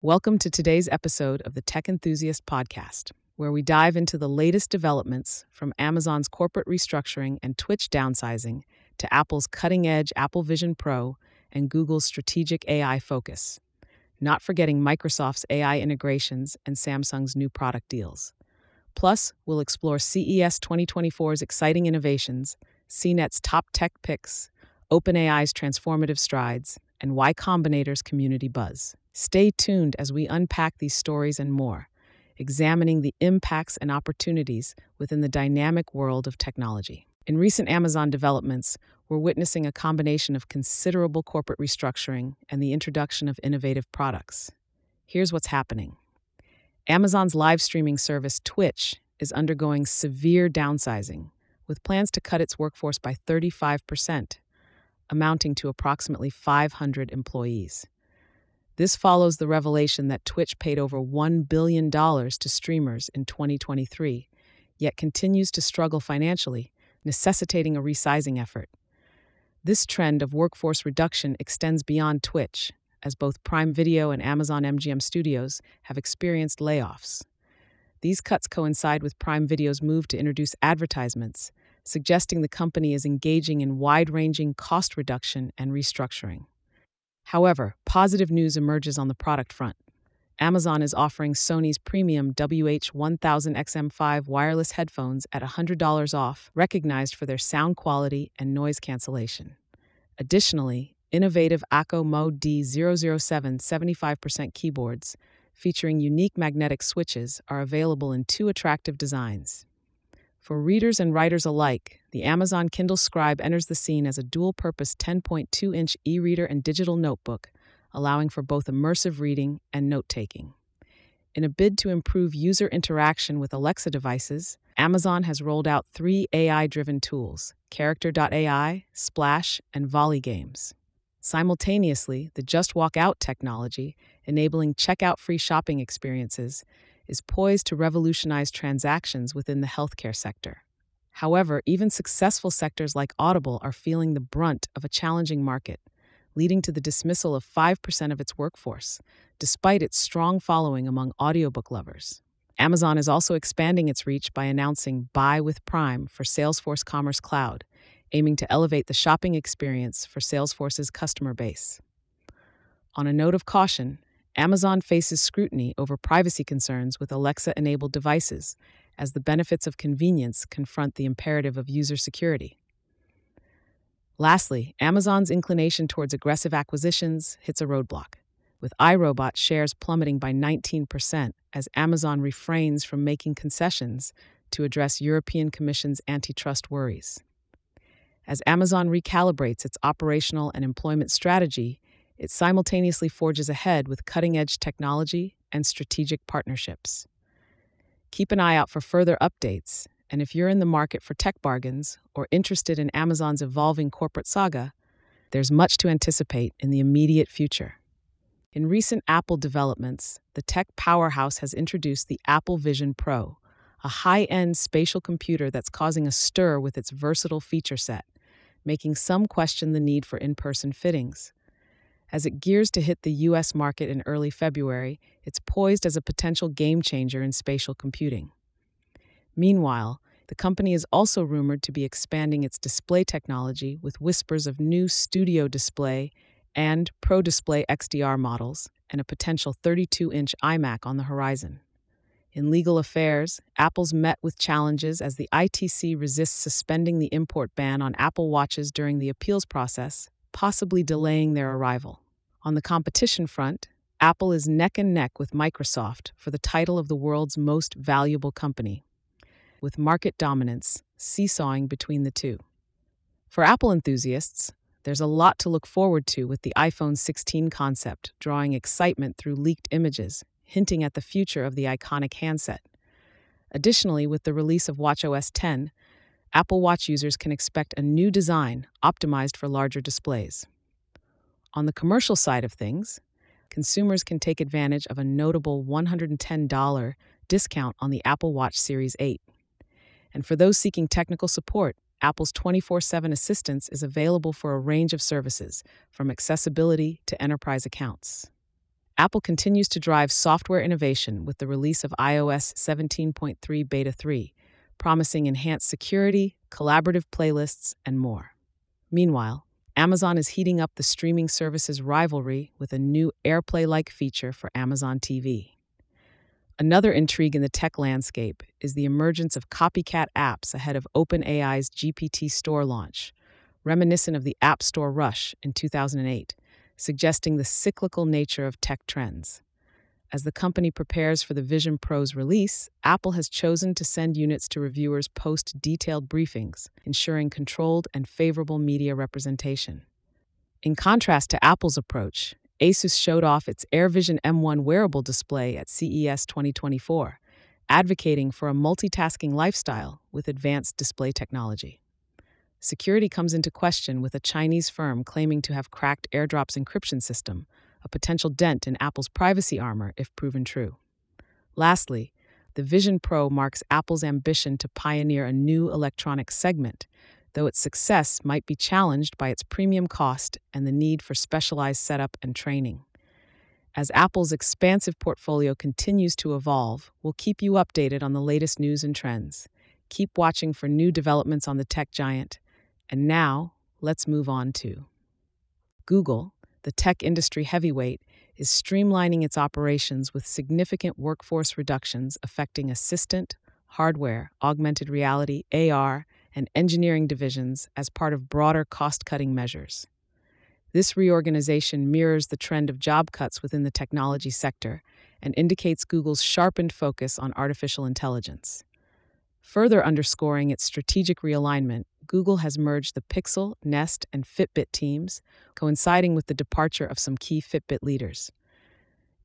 Welcome to today's episode of the Tech Enthusiast Podcast, where we dive into the latest developments from Amazon's corporate restructuring and Twitch downsizing to Apple's cutting edge Apple Vision Pro and Google's strategic AI focus, not forgetting Microsoft's AI integrations and Samsung's new product deals. Plus, we'll explore CES 2024's exciting innovations, CNET's top tech picks, OpenAI's transformative strides, and Y Combinator's community buzz. Stay tuned as we unpack these stories and more, examining the impacts and opportunities within the dynamic world of technology. In recent Amazon developments, we're witnessing a combination of considerable corporate restructuring and the introduction of innovative products. Here's what's happening Amazon's live streaming service, Twitch, is undergoing severe downsizing, with plans to cut its workforce by 35%, amounting to approximately 500 employees. This follows the revelation that Twitch paid over $1 billion to streamers in 2023, yet continues to struggle financially, necessitating a resizing effort. This trend of workforce reduction extends beyond Twitch, as both Prime Video and Amazon MGM Studios have experienced layoffs. These cuts coincide with Prime Video's move to introduce advertisements, suggesting the company is engaging in wide ranging cost reduction and restructuring. However, positive news emerges on the product front. Amazon is offering Sony's premium WH-1000XM5 wireless headphones at $100 off, recognized for their sound quality and noise cancellation. Additionally, innovative ACO Mode D007 75% keyboards, featuring unique magnetic switches, are available in two attractive designs. For readers and writers alike, the Amazon Kindle Scribe enters the scene as a dual purpose 10.2 inch e reader and digital notebook, allowing for both immersive reading and note taking. In a bid to improve user interaction with Alexa devices, Amazon has rolled out three AI driven tools Character.ai, Splash, and Volley Games. Simultaneously, the Just Walk Out technology, enabling checkout free shopping experiences, is poised to revolutionize transactions within the healthcare sector. However, even successful sectors like Audible are feeling the brunt of a challenging market, leading to the dismissal of 5% of its workforce, despite its strong following among audiobook lovers. Amazon is also expanding its reach by announcing Buy with Prime for Salesforce Commerce Cloud, aiming to elevate the shopping experience for Salesforce's customer base. On a note of caution, Amazon faces scrutiny over privacy concerns with Alexa enabled devices, as the benefits of convenience confront the imperative of user security. Lastly, Amazon's inclination towards aggressive acquisitions hits a roadblock, with iRobot shares plummeting by 19% as Amazon refrains from making concessions to address European Commission's antitrust worries. As Amazon recalibrates its operational and employment strategy, it simultaneously forges ahead with cutting edge technology and strategic partnerships. Keep an eye out for further updates, and if you're in the market for tech bargains or interested in Amazon's evolving corporate saga, there's much to anticipate in the immediate future. In recent Apple developments, the tech powerhouse has introduced the Apple Vision Pro, a high end spatial computer that's causing a stir with its versatile feature set, making some question the need for in person fittings. As it gears to hit the US market in early February, it's poised as a potential game changer in spatial computing. Meanwhile, the company is also rumored to be expanding its display technology with whispers of new Studio Display and Pro Display XDR models and a potential 32 inch iMac on the horizon. In legal affairs, Apple's met with challenges as the ITC resists suspending the import ban on Apple Watches during the appeals process, possibly delaying their arrival. On the competition front, Apple is neck and neck with Microsoft for the title of the world's most valuable company, with market dominance seesawing between the two. For Apple enthusiasts, there's a lot to look forward to with the iPhone 16 concept drawing excitement through leaked images, hinting at the future of the iconic handset. Additionally, with the release of watchOS 10, Apple Watch users can expect a new design optimized for larger displays. On the commercial side of things, consumers can take advantage of a notable $110 discount on the Apple Watch Series 8. And for those seeking technical support, Apple's 24 7 assistance is available for a range of services, from accessibility to enterprise accounts. Apple continues to drive software innovation with the release of iOS 17.3 Beta 3, promising enhanced security, collaborative playlists, and more. Meanwhile, Amazon is heating up the streaming service's rivalry with a new AirPlay like feature for Amazon TV. Another intrigue in the tech landscape is the emergence of copycat apps ahead of OpenAI's GPT Store launch, reminiscent of the App Store rush in 2008, suggesting the cyclical nature of tech trends. As the company prepares for the Vision Pro's release, Apple has chosen to send units to reviewers post detailed briefings, ensuring controlled and favorable media representation. In contrast to Apple's approach, Asus showed off its AirVision M1 wearable display at CES 2024, advocating for a multitasking lifestyle with advanced display technology. Security comes into question with a Chinese firm claiming to have cracked AirDrop's encryption system, a potential dent in Apple's privacy armor if proven true. Lastly, the Vision Pro marks Apple's ambition to pioneer a new electronic segment, though its success might be challenged by its premium cost and the need for specialized setup and training. As Apple's expansive portfolio continues to evolve, we'll keep you updated on the latest news and trends. Keep watching for new developments on the tech giant. And now, let's move on to Google the tech industry heavyweight, is streamlining its operations with significant workforce reductions affecting assistant, hardware, augmented reality, AR, and engineering divisions as part of broader cost cutting measures. This reorganization mirrors the trend of job cuts within the technology sector and indicates Google's sharpened focus on artificial intelligence. Further underscoring its strategic realignment, Google has merged the Pixel, Nest, and Fitbit teams, coinciding with the departure of some key Fitbit leaders.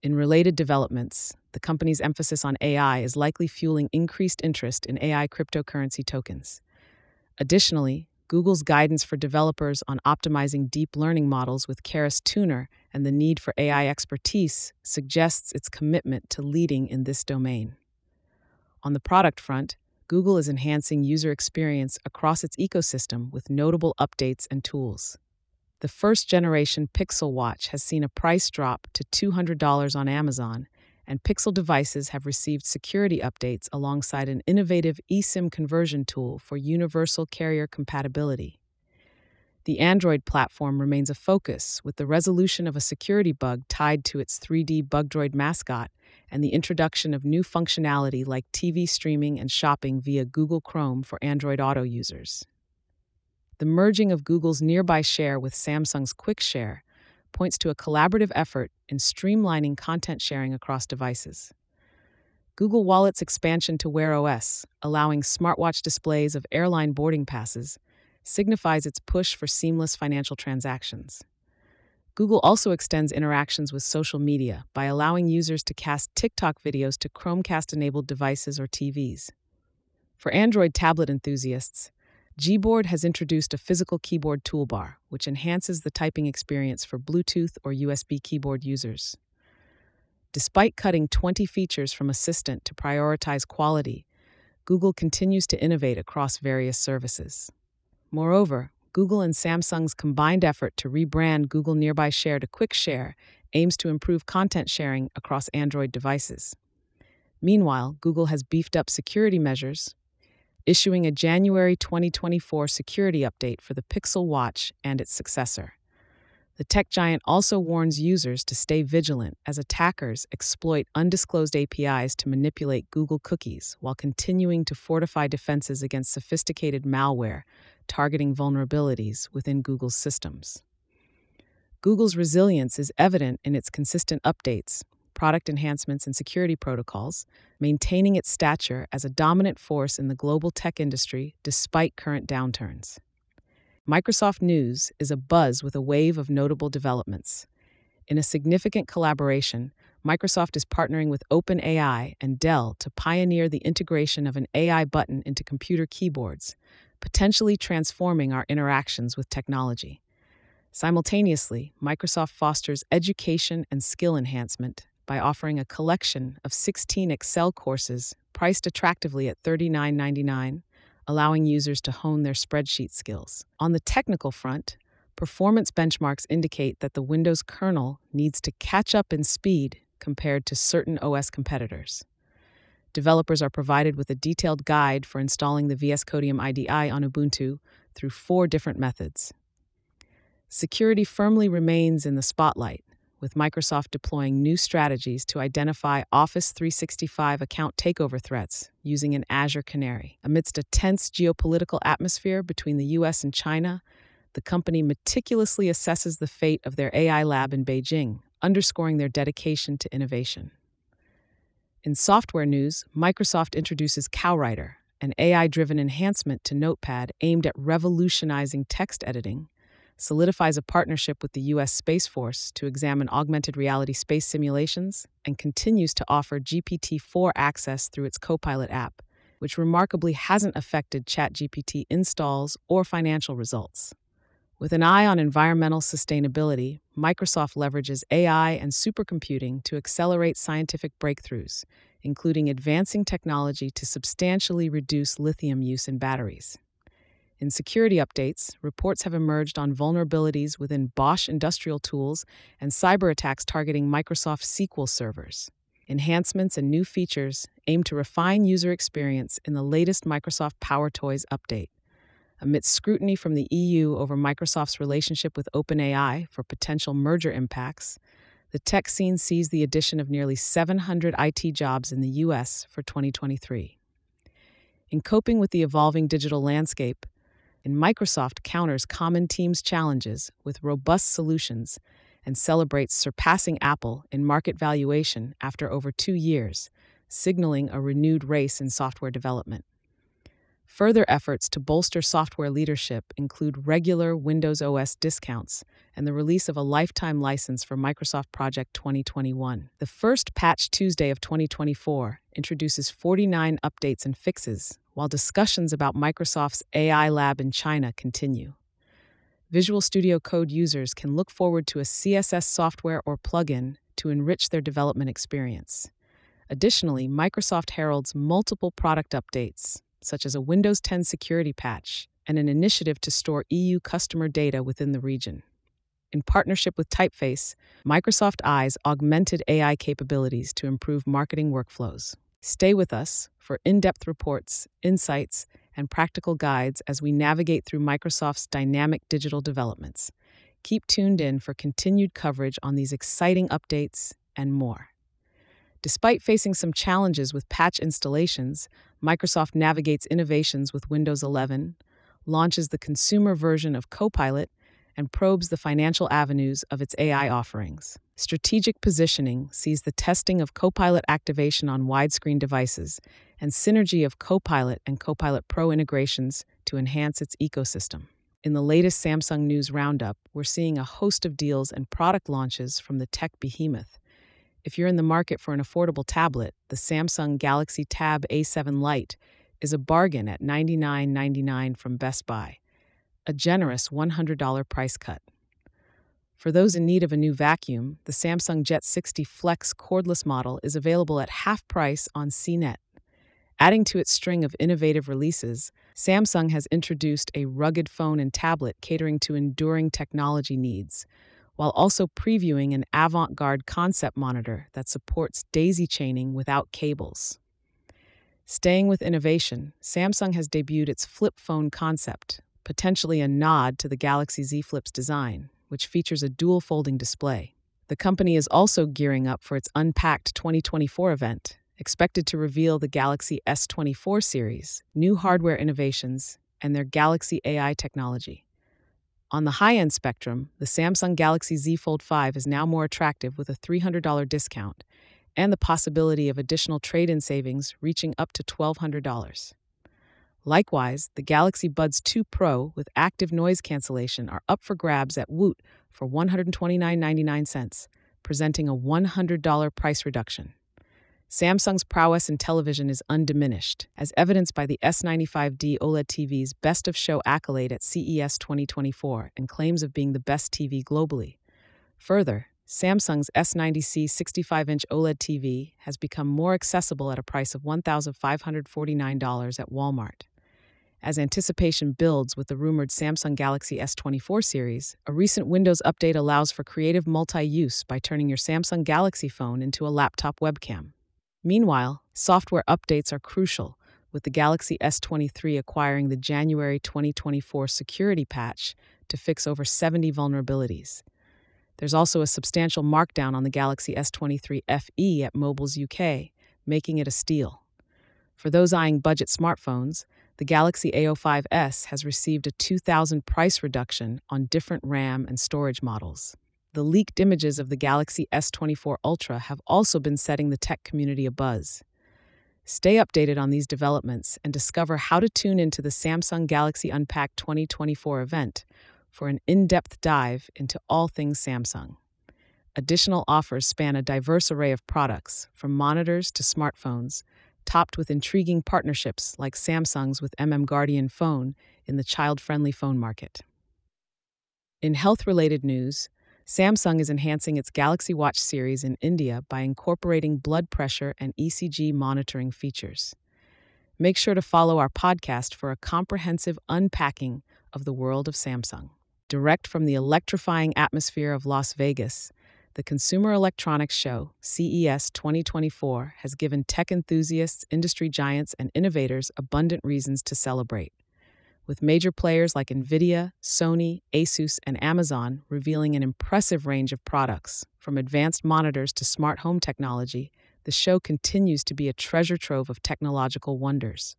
In related developments, the company's emphasis on AI is likely fueling increased interest in AI cryptocurrency tokens. Additionally, Google's guidance for developers on optimizing deep learning models with Keras Tuner and the need for AI expertise suggests its commitment to leading in this domain. On the product front, Google is enhancing user experience across its ecosystem with notable updates and tools. The first generation Pixel Watch has seen a price drop to $200 on Amazon, and Pixel devices have received security updates alongside an innovative eSIM conversion tool for universal carrier compatibility. The Android platform remains a focus, with the resolution of a security bug tied to its 3D Bugdroid mascot and the introduction of new functionality like TV streaming and shopping via Google Chrome for Android Auto users. The merging of Google's Nearby Share with Samsung's Quick Share points to a collaborative effort in streamlining content sharing across devices. Google Wallet's expansion to Wear OS, allowing smartwatch displays of airline boarding passes, signifies its push for seamless financial transactions. Google also extends interactions with social media by allowing users to cast TikTok videos to Chromecast enabled devices or TVs. For Android tablet enthusiasts, Gboard has introduced a physical keyboard toolbar, which enhances the typing experience for Bluetooth or USB keyboard users. Despite cutting 20 features from Assistant to prioritize quality, Google continues to innovate across various services. Moreover, Google and Samsung's combined effort to rebrand Google Nearby Share to Quick Share aims to improve content sharing across Android devices. Meanwhile, Google has beefed up security measures, issuing a January 2024 security update for the Pixel Watch and its successor. The tech giant also warns users to stay vigilant as attackers exploit undisclosed APIs to manipulate Google cookies while continuing to fortify defenses against sophisticated malware targeting vulnerabilities within Google's systems. Google's resilience is evident in its consistent updates, product enhancements, and security protocols, maintaining its stature as a dominant force in the global tech industry despite current downturns. Microsoft News is abuzz with a wave of notable developments. In a significant collaboration, Microsoft is partnering with OpenAI and Dell to pioneer the integration of an AI button into computer keyboards, potentially transforming our interactions with technology. Simultaneously, Microsoft fosters education and skill enhancement by offering a collection of 16 Excel courses priced attractively at $39.99, allowing users to hone their spreadsheet skills. On the technical front, performance benchmarks indicate that the Windows kernel needs to catch up in speed compared to certain OS competitors. Developers are provided with a detailed guide for installing the VS Codium IDE on Ubuntu through four different methods. Security firmly remains in the spotlight, with Microsoft deploying new strategies to identify Office 365 account takeover threats using an Azure Canary. Amidst a tense geopolitical atmosphere between the US and China, the company meticulously assesses the fate of their AI lab in Beijing, underscoring their dedication to innovation. In software news, Microsoft introduces Cowriter, an AI driven enhancement to Notepad aimed at revolutionizing text editing solidifies a partnership with the U.S. Space Force to examine augmented reality space simulations, and continues to offer GPT 4 access through its Copilot app, which remarkably hasn't affected ChatGPT installs or financial results. With an eye on environmental sustainability, Microsoft leverages AI and supercomputing to accelerate scientific breakthroughs, including advancing technology to substantially reduce lithium use in batteries. In security updates, reports have emerged on vulnerabilities within Bosch industrial tools and cyber attacks targeting Microsoft SQL servers. Enhancements and new features aim to refine user experience in the latest Microsoft PowerToys update. Amidst scrutiny from the EU over Microsoft's relationship with OpenAI for potential merger impacts, the tech scene sees the addition of nearly 700 IT jobs in the US for 2023. In coping with the evolving digital landscape, and Microsoft counters common teams' challenges with robust solutions and celebrates surpassing Apple in market valuation after over two years, signaling a renewed race in software development. Further efforts to bolster software leadership include regular Windows OS discounts and the release of a lifetime license for Microsoft Project 2021. The first Patch Tuesday of 2024 introduces 49 updates and fixes, while discussions about Microsoft's AI lab in China continue. Visual Studio Code users can look forward to a CSS software or plugin to enrich their development experience. Additionally, Microsoft heralds multiple product updates, such as a Windows 10 security patch and an initiative to store EU customer data within the region. In partnership with Typeface, Microsoft Eyes augmented AI capabilities to improve marketing workflows. Stay with us for in depth reports, insights, and practical guides as we navigate through Microsoft's dynamic digital developments. Keep tuned in for continued coverage on these exciting updates and more. Despite facing some challenges with patch installations, Microsoft navigates innovations with Windows 11, launches the consumer version of Copilot, and probes the financial avenues of its AI offerings. Strategic positioning sees the testing of Copilot activation on widescreen devices and synergy of Copilot and Copilot Pro integrations to enhance its ecosystem. In the latest Samsung News Roundup, we're seeing a host of deals and product launches from the tech behemoth. If you're in the market for an affordable tablet, the Samsung Galaxy Tab A7 Lite is a bargain at $99.99 from Best Buy a generous $100 price cut. For those in need of a new vacuum, the Samsung Jet 60 Flex cordless model is available at half price on CNET. Adding to its string of innovative releases, Samsung has introduced a rugged phone and tablet catering to enduring technology needs, while also previewing an avant garde concept monitor that supports daisy chaining without cables. Staying with innovation, Samsung has debuted its flip phone concept, potentially a nod to the Galaxy Z Flip's design, which features a dual folding display. The company is also gearing up for its Unpacked 2024 event, expected to reveal the Galaxy S24 series, new hardware innovations, and their Galaxy AI technology. On the high end spectrum, the Samsung Galaxy Z Fold 5 is now more attractive with a $300 discount and the possibility of additional trade in savings reaching up to $1,200. Likewise, the Galaxy Buds 2 Pro with active noise cancellation are up for grabs at Woot for $129.99, presenting a $100 price reduction. Samsung's prowess in television is undiminished, as evidenced by the S95D OLED TV's Best of Show accolade at CES 2024 and claims of being the best TV globally. Further, Samsung's S90C 65 inch OLED TV has become more accessible at a price of $1,549 at Walmart As anticipation builds with the rumored Samsung Galaxy S24 series, a recent Windows update allows for creative multi use by turning your Samsung Galaxy phone into a laptop webcam. Meanwhile, software updates are crucial, with the Galaxy S23 acquiring the January 2024 security patch to fix over 70 vulnerabilities. There's also a substantial markdown on the Galaxy S23 FE at Mobiles UK, making it a steal. For those eyeing budget smartphones, the Galaxy A05s has received a 2000 price reduction on different RAM and storage models. The leaked images of the Galaxy S24 Ultra have also been setting the tech community abuzz. Stay updated on these developments and discover how to tune into the Samsung Galaxy Unpacked 2024 event for an in depth dive into all things Samsung. Additional offers span a diverse array of products, from monitors to smartphones, topped with intriguing partnerships like Samsung's with MM Guardian Phone in the child friendly phone market. In health related news, Samsung is enhancing its Galaxy Watch series in India by incorporating blood pressure and ECG monitoring features. Make sure to follow our podcast for a comprehensive unpacking of the world of Samsung. Direct from the electrifying atmosphere of Las Vegas, the Consumer Electronics Show, CES 2024, has given tech enthusiasts, industry giants, and innovators abundant reasons to celebrate. With major players like Nvidia, Sony, Asus, and Amazon revealing an impressive range of products, from advanced monitors to smart home technology, the show continues to be a treasure trove of technological wonders.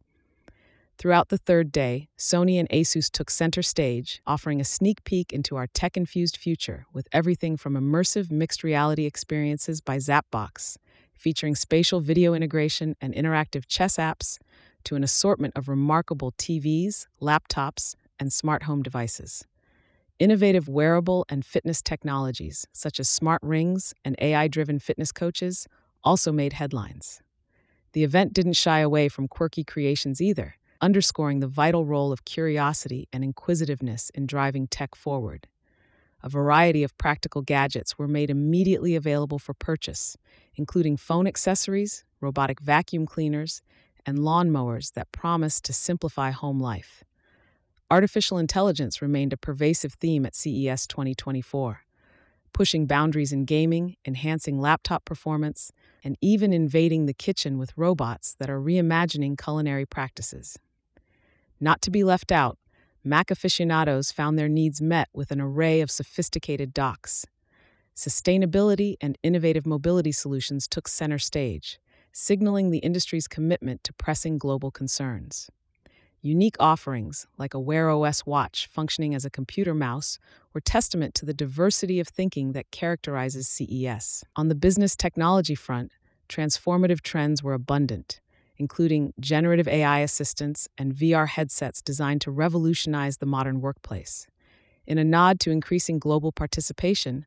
Throughout the third day, Sony and Asus took center stage, offering a sneak peek into our tech infused future with everything from immersive mixed reality experiences by Zapbox, featuring spatial video integration and interactive chess apps, to an assortment of remarkable TVs, laptops, and smart home devices. Innovative wearable and fitness technologies, such as smart rings and AI driven fitness coaches, also made headlines. The event didn't shy away from quirky creations either underscoring the vital role of curiosity and inquisitiveness in driving tech forward. A variety of practical gadgets were made immediately available for purchase, including phone accessories, robotic vacuum cleaners, and lawnmowers that promise to simplify home life. Artificial intelligence remained a pervasive theme at CES 2024, pushing boundaries in gaming, enhancing laptop performance, and even invading the kitchen with robots that are reimagining culinary practices. Not to be left out, Mac aficionados found their needs met with an array of sophisticated docks. Sustainability and innovative mobility solutions took center stage, signaling the industry's commitment to pressing global concerns. Unique offerings, like a Wear OS watch functioning as a computer mouse, were testament to the diversity of thinking that characterizes CES. On the business technology front, transformative trends were abundant including generative AI assistants and VR headsets designed to revolutionize the modern workplace. In a nod to increasing global participation,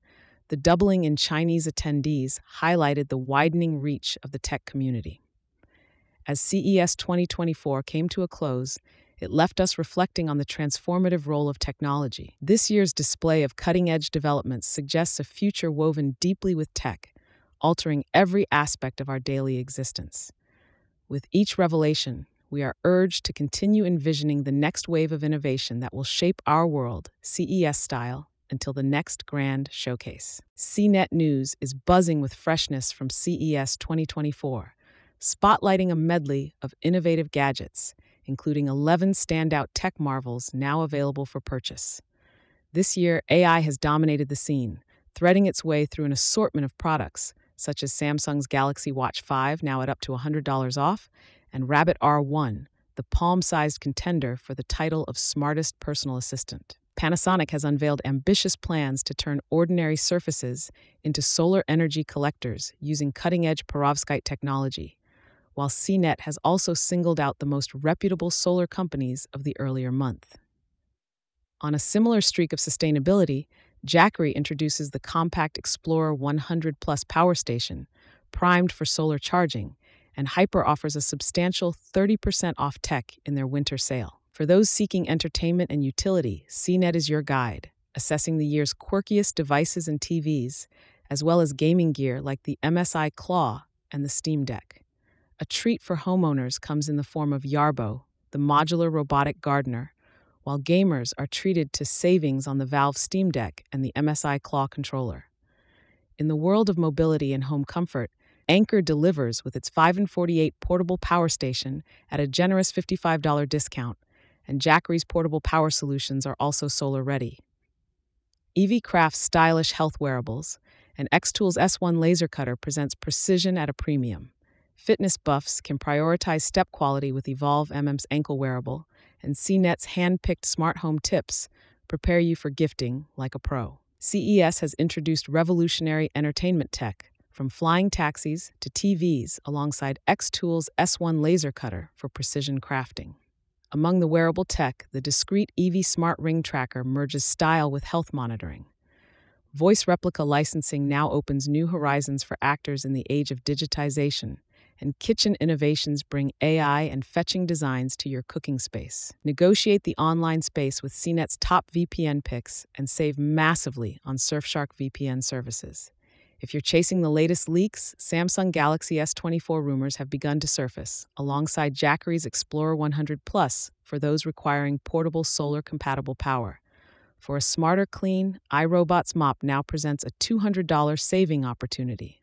the doubling in Chinese attendees highlighted the widening reach of the tech community. As CES 2024 came to a close, it left us reflecting on the transformative role of technology. This year's display of cutting edge developments suggests a future woven deeply with tech, altering every aspect of our daily existence. With each revelation, we are urged to continue envisioning the next wave of innovation that will shape our world, CES style, until the next grand showcase. CNET News is buzzing with freshness from CES 2024, spotlighting a medley of innovative gadgets, including 11 standout tech marvels now available for purchase. This year, AI has dominated the scene, threading its way through an assortment of products such as Samsung's Galaxy Watch 5, now at up to $100 off, and Rabbit R1, the palm sized contender for the title of smartest personal assistant. Panasonic has unveiled ambitious plans to turn ordinary surfaces into solar energy collectors using cutting edge perovskite technology, while CNET has also singled out the most reputable solar companies of the earlier month. On a similar streak of sustainability, Jackery introduces the compact Explorer 100 Plus power station, primed for solar charging, and Hyper offers a substantial 30% off tech in their winter sale. For those seeking entertainment and utility, CNET is your guide, assessing the year's quirkiest devices and TVs, as well as gaming gear like the MSI Claw and the Steam Deck. A treat for homeowners comes in the form of Yarbo, the modular robotic gardener, while gamers are treated to savings on the Valve Steam Deck and the MSI Claw controller. In the world of mobility and home comfort, Anker delivers with its 5 and 48 portable power station at a generous $55 discount, and Jackery's portable power solutions are also solar ready. EV Craft's stylish health wearables and Xtool's S1 laser cutter presents precision at a premium. Fitness buffs can prioritize step quality with Evolve MM's ankle wearable, and CNET's hand picked smart home tips prepare you for gifting like a pro. CES has introduced revolutionary entertainment tech, from flying taxis to TVs, alongside Xtool's S1 laser cutter for precision crafting. Among the wearable tech, the discreet EV Smart Ring Tracker merges style with health monitoring. Voice replica licensing now opens new horizons for actors in the age of digitization, and kitchen innovations bring AI and fetching designs to your cooking space. Negotiate the online space with CNET's top VPN picks and save massively on Surfshark VPN services. If you're chasing the latest leaks, Samsung Galaxy S24 rumors have begun to surface, alongside Jackery's Explorer 100 Plus for those requiring portable solar compatible power. For a smarter, clean, iRobot's mop now presents a $200 saving opportunity.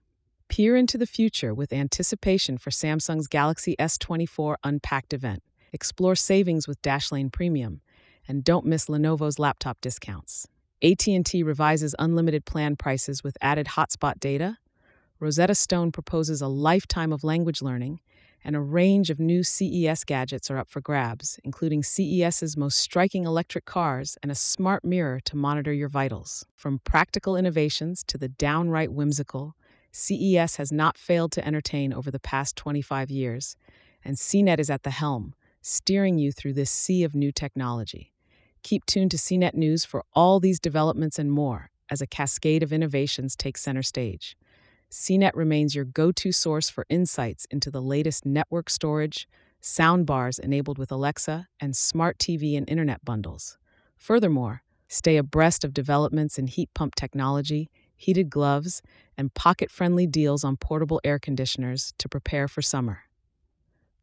Peer into the future with anticipation for Samsung's Galaxy S24 Unpacked event. Explore savings with Dashlane Premium, and don't miss Lenovo's laptop discounts. AT&T revises unlimited plan prices with added hotspot data. Rosetta Stone proposes a lifetime of language learning, and a range of new CES gadgets are up for grabs, including CES's most striking electric cars and a smart mirror to monitor your vitals. From practical innovations to the downright whimsical, CES has not failed to entertain over the past 25 years, and CNET is at the helm, steering you through this sea of new technology. Keep tuned to CNET News for all these developments and more as a cascade of innovations takes center stage. CNET remains your go to source for insights into the latest network storage, soundbars enabled with Alexa, and smart TV and internet bundles. Furthermore, stay abreast of developments in heat pump technology heated gloves, and pocket friendly deals on portable air conditioners to prepare for summer.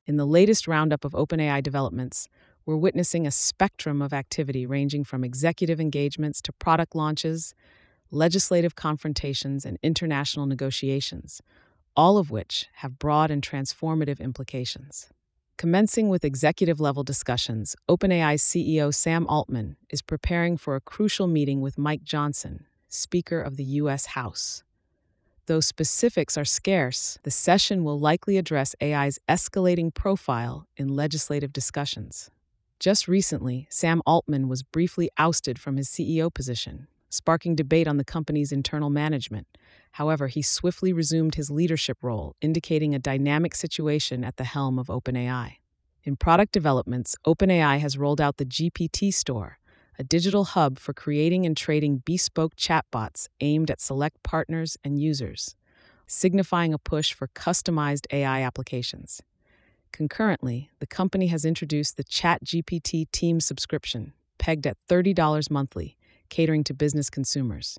In the latest roundup of OpenAI developments, we're witnessing a spectrum of activity ranging from executive engagements to product launches, legislative confrontations, and international negotiations, all of which have broad and transformative implications. Commencing with executive level discussions, OpenAI's CEO Sam Altman is preparing for a crucial meeting with Mike Johnson, Speaker of the U.S. House. Though specifics are scarce, the session will likely address AI's escalating profile in legislative discussions. Just recently, Sam Altman was briefly ousted from his CEO position, sparking debate on the company's internal management. However, he swiftly resumed his leadership role, indicating a dynamic situation at the helm of OpenAI. In product developments, OpenAI has rolled out the GPT Store, a digital hub for creating and trading bespoke chatbots aimed at select partners and users, signifying a push for customized AI applications. Concurrently, the company has introduced the ChatGPT Team subscription, pegged at $30 monthly, catering to business consumers.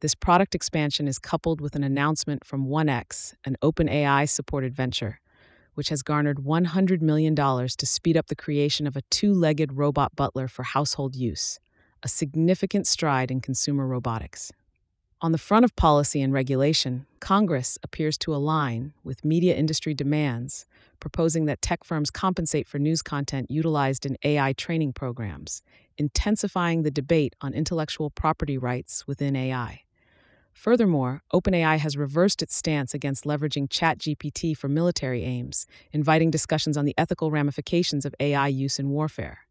This product expansion is coupled with an announcement from 1X, an OpenAI supported venture, which has garnered $100 million to speed up the creation of a two legged robot butler for household use, a significant stride in consumer robotics. On the front of policy and regulation, Congress appears to align with media industry demands, proposing that tech firms compensate for news content utilized in AI training programs, intensifying the debate on intellectual property rights within AI. Furthermore, OpenAI has reversed its stance against leveraging ChatGPT for military aims, inviting discussions on the ethical ramifications of AI use in warfare.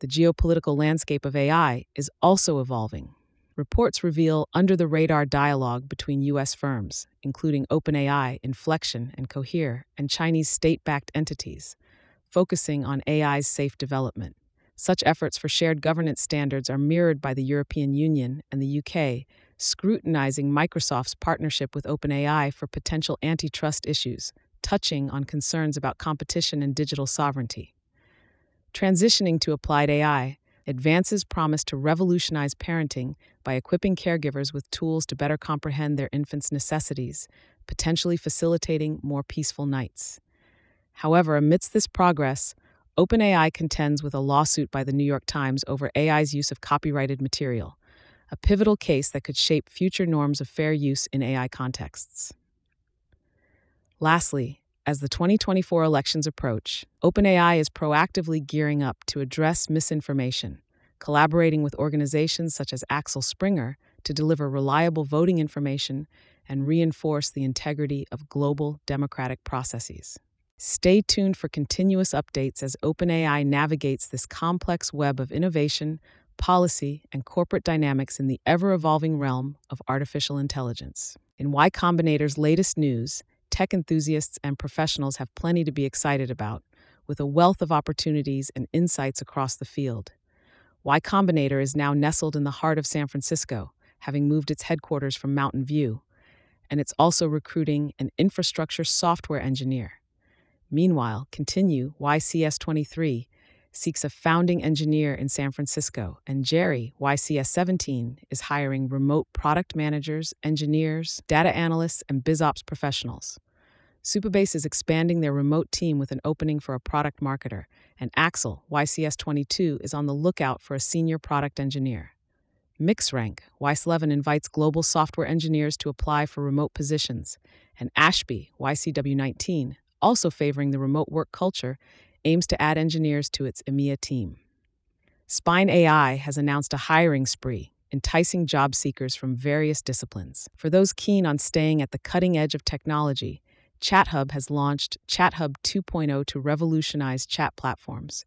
The geopolitical landscape of AI is also evolving. Reports reveal under the radar dialogue between U.S. firms, including OpenAI, Inflection, and Cohere, and Chinese state backed entities, focusing on AI's safe development. Such efforts for shared governance standards are mirrored by the European Union and the UK, scrutinizing Microsoft's partnership with OpenAI for potential antitrust issues, touching on concerns about competition and digital sovereignty. Transitioning to applied AI, advances promise to revolutionize parenting by equipping caregivers with tools to better comprehend their infants' necessities, potentially facilitating more peaceful nights. However, amidst this progress, OpenAI contends with a lawsuit by the New York Times over AI's use of copyrighted material, a pivotal case that could shape future norms of fair use in AI contexts. Lastly, as the 2024 elections approach, OpenAI is proactively gearing up to address misinformation, collaborating with organizations such as Axel Springer to deliver reliable voting information and reinforce the integrity of global democratic processes. Stay tuned for continuous updates as OpenAI navigates this complex web of innovation, policy, and corporate dynamics in the ever evolving realm of artificial intelligence. In Y Combinator's latest news, tech enthusiasts and professionals have plenty to be excited about, with a wealth of opportunities and insights across the field. Y Combinator is now nestled in the heart of San Francisco, having moved its headquarters from Mountain View, and it's also recruiting an infrastructure software engineer. Meanwhile, Continue, YCS23, seeks a founding engineer in San Francisco, and Jerry, YCS17, is hiring remote product managers, engineers, data analysts, and BizOps professionals. Supabase is expanding their remote team with an opening for a product marketer, and Axel, YCS22, is on the lookout for a senior product engineer. MixRank, YS11 invites global software engineers to apply for remote positions, and Ashby, YCW19, also favoring the remote work culture, aims to add engineers to its EMEA team. Spine AI has announced a hiring spree, enticing job seekers from various disciplines. For those keen on staying at the cutting edge of technology, ChatHub has launched ChatHub 2.0 to revolutionize chat platforms,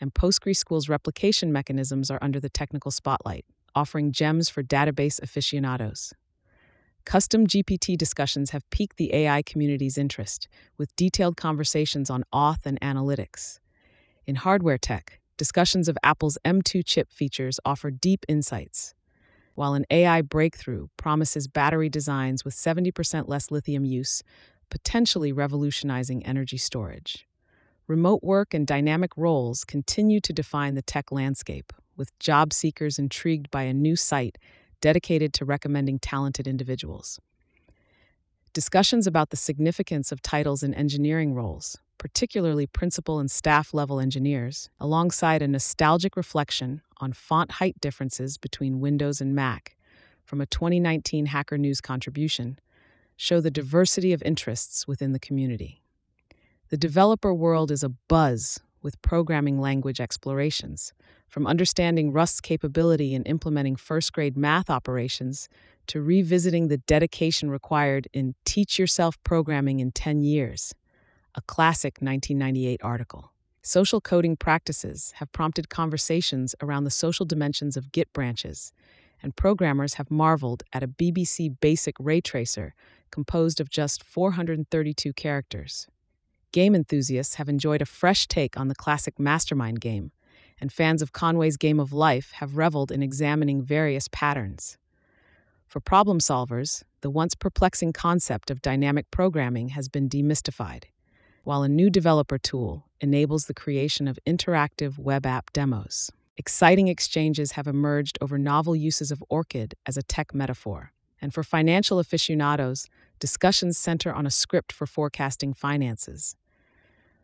and PostgreSQL's replication mechanisms are under the technical spotlight, offering gems for database aficionados. Custom GPT discussions have piqued the AI community's interest, with detailed conversations on auth and analytics. In hardware tech, discussions of Apple's M2 chip features offer deep insights, while an AI breakthrough promises battery designs with 70% less lithium use, potentially revolutionizing energy storage. Remote work and dynamic roles continue to define the tech landscape, with job seekers intrigued by a new site dedicated to recommending talented individuals. Discussions about the significance of titles in engineering roles, particularly principal and staff level engineers, alongside a nostalgic reflection on font height differences between Windows and Mac from a 2019 Hacker News contribution, show the diversity of interests within the community. The developer world is a buzz with programming language explorations, from understanding Rust's capability in implementing first grade math operations to revisiting the dedication required in Teach Yourself Programming in 10 Years, a classic 1998 article. Social coding practices have prompted conversations around the social dimensions of Git branches, and programmers have marveled at a BBC Basic ray tracer composed of just 432 characters. Game enthusiasts have enjoyed a fresh take on the classic Mastermind game, and fans of Conway's Game of Life have reveled in examining various patterns. For problem solvers, the once perplexing concept of dynamic programming has been demystified, while a new developer tool enables the creation of interactive web app demos. Exciting exchanges have emerged over novel uses of ORCID as a tech metaphor. And for financial aficionados, discussions center on a script for forecasting finances.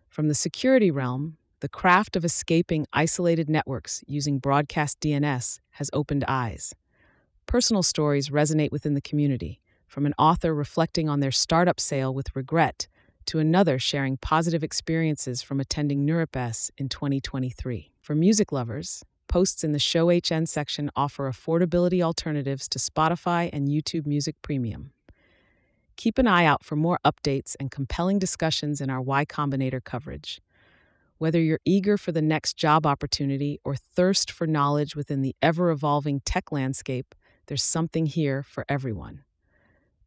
From the security realm, the craft of escaping isolated networks using broadcast DNS has opened eyes. Personal stories resonate within the community, from an author reflecting on their startup sale with regret to another sharing positive experiences from attending NeurIPS in 2023. For music lovers, posts in the Show HN section offer affordability alternatives to Spotify and YouTube Music Premium. Keep an eye out for more updates and compelling discussions in our Y Combinator coverage. Whether you're eager for the next job opportunity or thirst for knowledge within the ever evolving tech landscape, there's something here for everyone.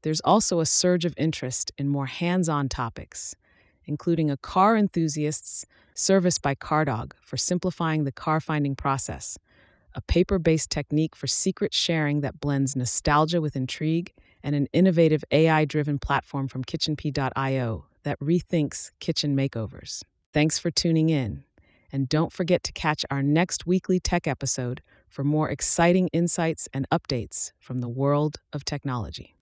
There's also a surge of interest in more hands on topics, including a car enthusiast's service by CarDog for simplifying the car finding process, a paper based technique for secret sharing that blends nostalgia with intrigue and an innovative AI driven platform from KitchenP.io that rethinks kitchen makeovers. Thanks for tuning in, and don't forget to catch our next weekly tech episode for more exciting insights and updates from the world of technology.